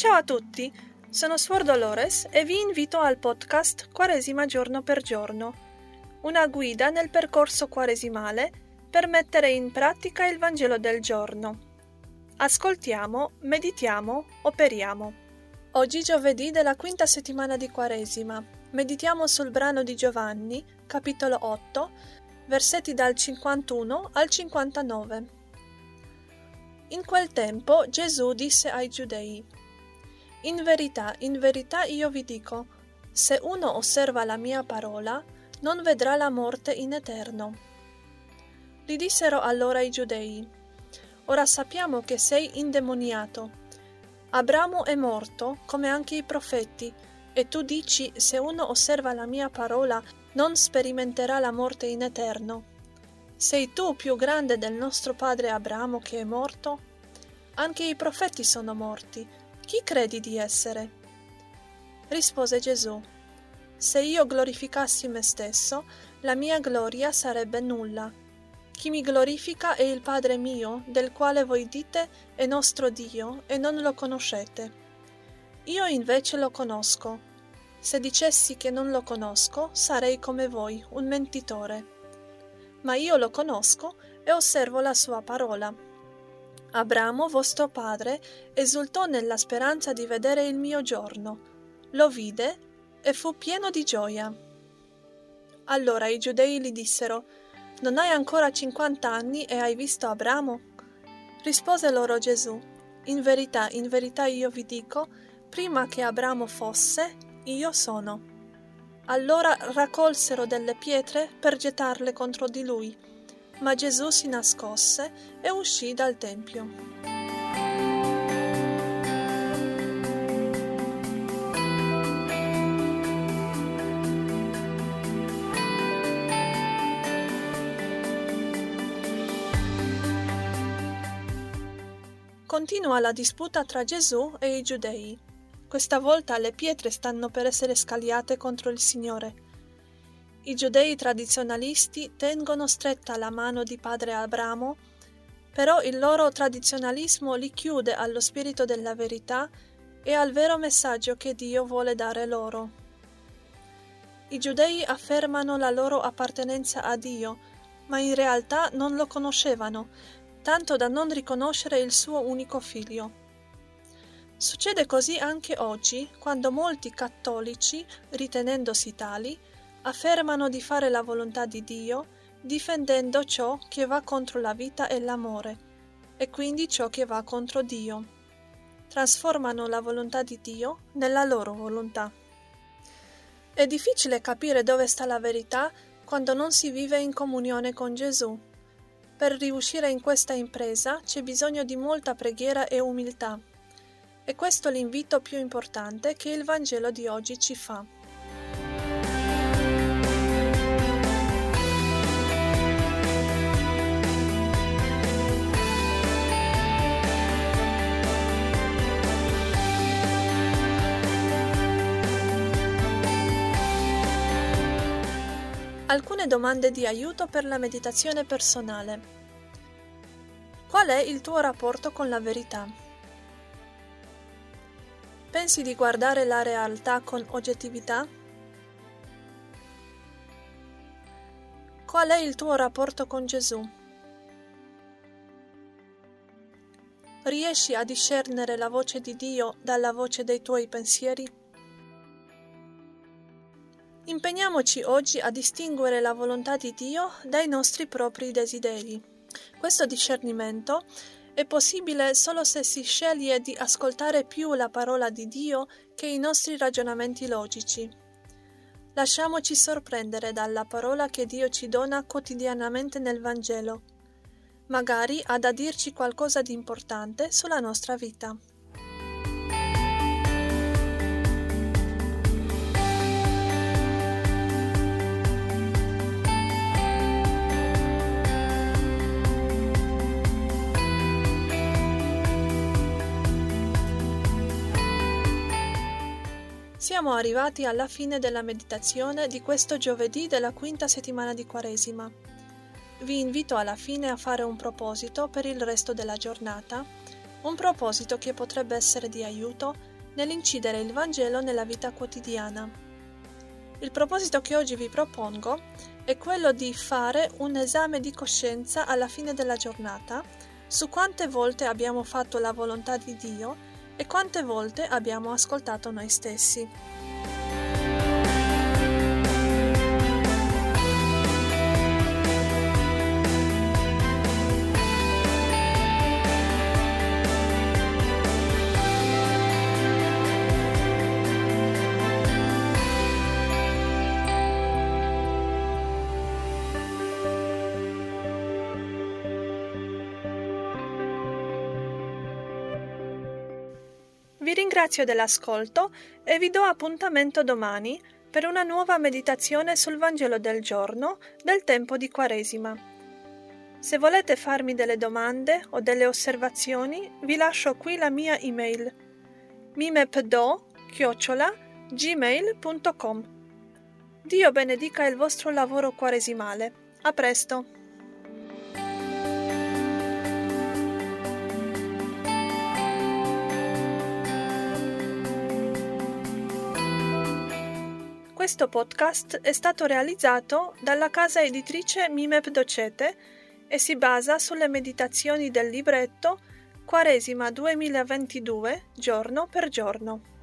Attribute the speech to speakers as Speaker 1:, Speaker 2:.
Speaker 1: Ciao a tutti, sono Suor Dolores e vi invito al podcast Quaresima giorno per giorno, una guida nel percorso quaresimale per mettere in pratica il Vangelo del giorno. Ascoltiamo, meditiamo, operiamo. Oggi giovedì della quinta settimana di Quaresima. Meditiamo sul brano di Giovanni, capitolo 8, versetti dal 51 al 59. In quel tempo Gesù disse ai giudei in verità, in verità io vi dico, se uno osserva la mia parola, non vedrà la morte in eterno. Gli dissero allora i giudei, Ora sappiamo che sei indemoniato. Abramo è morto, come anche i profeti, e tu dici, se uno osserva la mia parola, non sperimenterà la morte in eterno. Sei tu più grande del nostro padre Abramo che è morto? Anche i profeti sono morti chi credi di essere? Rispose Gesù, Se io glorificassi me stesso, la mia gloria sarebbe nulla. Chi mi glorifica è il Padre mio, del quale voi dite è nostro Dio, e non lo conoscete. Io invece lo conosco. Se dicessi che non lo conosco, sarei come voi, un mentitore. Ma io lo conosco e osservo la sua parola. Abramo, vostro padre, esultò nella speranza di vedere il mio giorno. Lo vide e fu pieno di gioia. Allora i giudei gli dissero, Non hai ancora cinquanta anni e hai visto Abramo? Rispose loro Gesù, In verità, in verità io vi dico, prima che Abramo fosse, io sono. Allora raccolsero delle pietre per gettarle contro di lui ma Gesù si nascosse e uscì dal Tempio. Continua la disputa tra Gesù e i giudei. Questa volta le pietre stanno per essere scagliate contro il Signore. I giudei tradizionalisti tengono stretta la mano di padre Abramo, però il loro tradizionalismo li chiude allo spirito della verità e al vero messaggio che Dio vuole dare loro. I giudei affermano la loro appartenenza a Dio, ma in realtà non lo conoscevano, tanto da non riconoscere il suo unico figlio. Succede così anche oggi, quando molti cattolici, ritenendosi tali, affermano di fare la volontà di Dio difendendo ciò che va contro la vita e l'amore, e quindi ciò che va contro Dio. Trasformano la volontà di Dio nella loro volontà. È difficile capire dove sta la verità quando non si vive in comunione con Gesù. Per riuscire in questa impresa c'è bisogno di molta preghiera e umiltà. E questo è l'invito più importante che il Vangelo di oggi ci fa. Alcune domande di aiuto per la meditazione personale. Qual è il tuo rapporto con la verità? Pensi di guardare la realtà con oggettività? Qual è il tuo rapporto con Gesù? Riesci a discernere la voce di Dio dalla voce dei tuoi pensieri? Impegniamoci oggi a distinguere la volontà di Dio dai nostri propri desideri. Questo discernimento è possibile solo se si sceglie di ascoltare più la parola di Dio che i nostri ragionamenti logici. Lasciamoci sorprendere dalla parola che Dio ci dona quotidianamente nel Vangelo. Magari ha da dirci qualcosa di importante sulla nostra vita. Siamo arrivati alla fine della meditazione di questo giovedì della quinta settimana di Quaresima. Vi invito alla fine a fare un proposito per il resto della giornata, un proposito che potrebbe essere di aiuto nell'incidere il Vangelo nella vita quotidiana. Il proposito che oggi vi propongo è quello di fare un esame di coscienza alla fine della giornata su quante volte abbiamo fatto la volontà di Dio e quante volte abbiamo ascoltato noi stessi. Vi ringrazio dell'ascolto e vi do appuntamento domani per una nuova meditazione sul Vangelo del giorno del tempo di Quaresima. Se volete farmi delle domande o delle osservazioni, vi lascio qui la mia email mimepdo-gmail.com Dio benedica il vostro lavoro quaresimale. A presto! Questo podcast è stato realizzato dalla casa editrice Mimep Docete e si basa sulle meditazioni del libretto Quaresima 2022 giorno per giorno.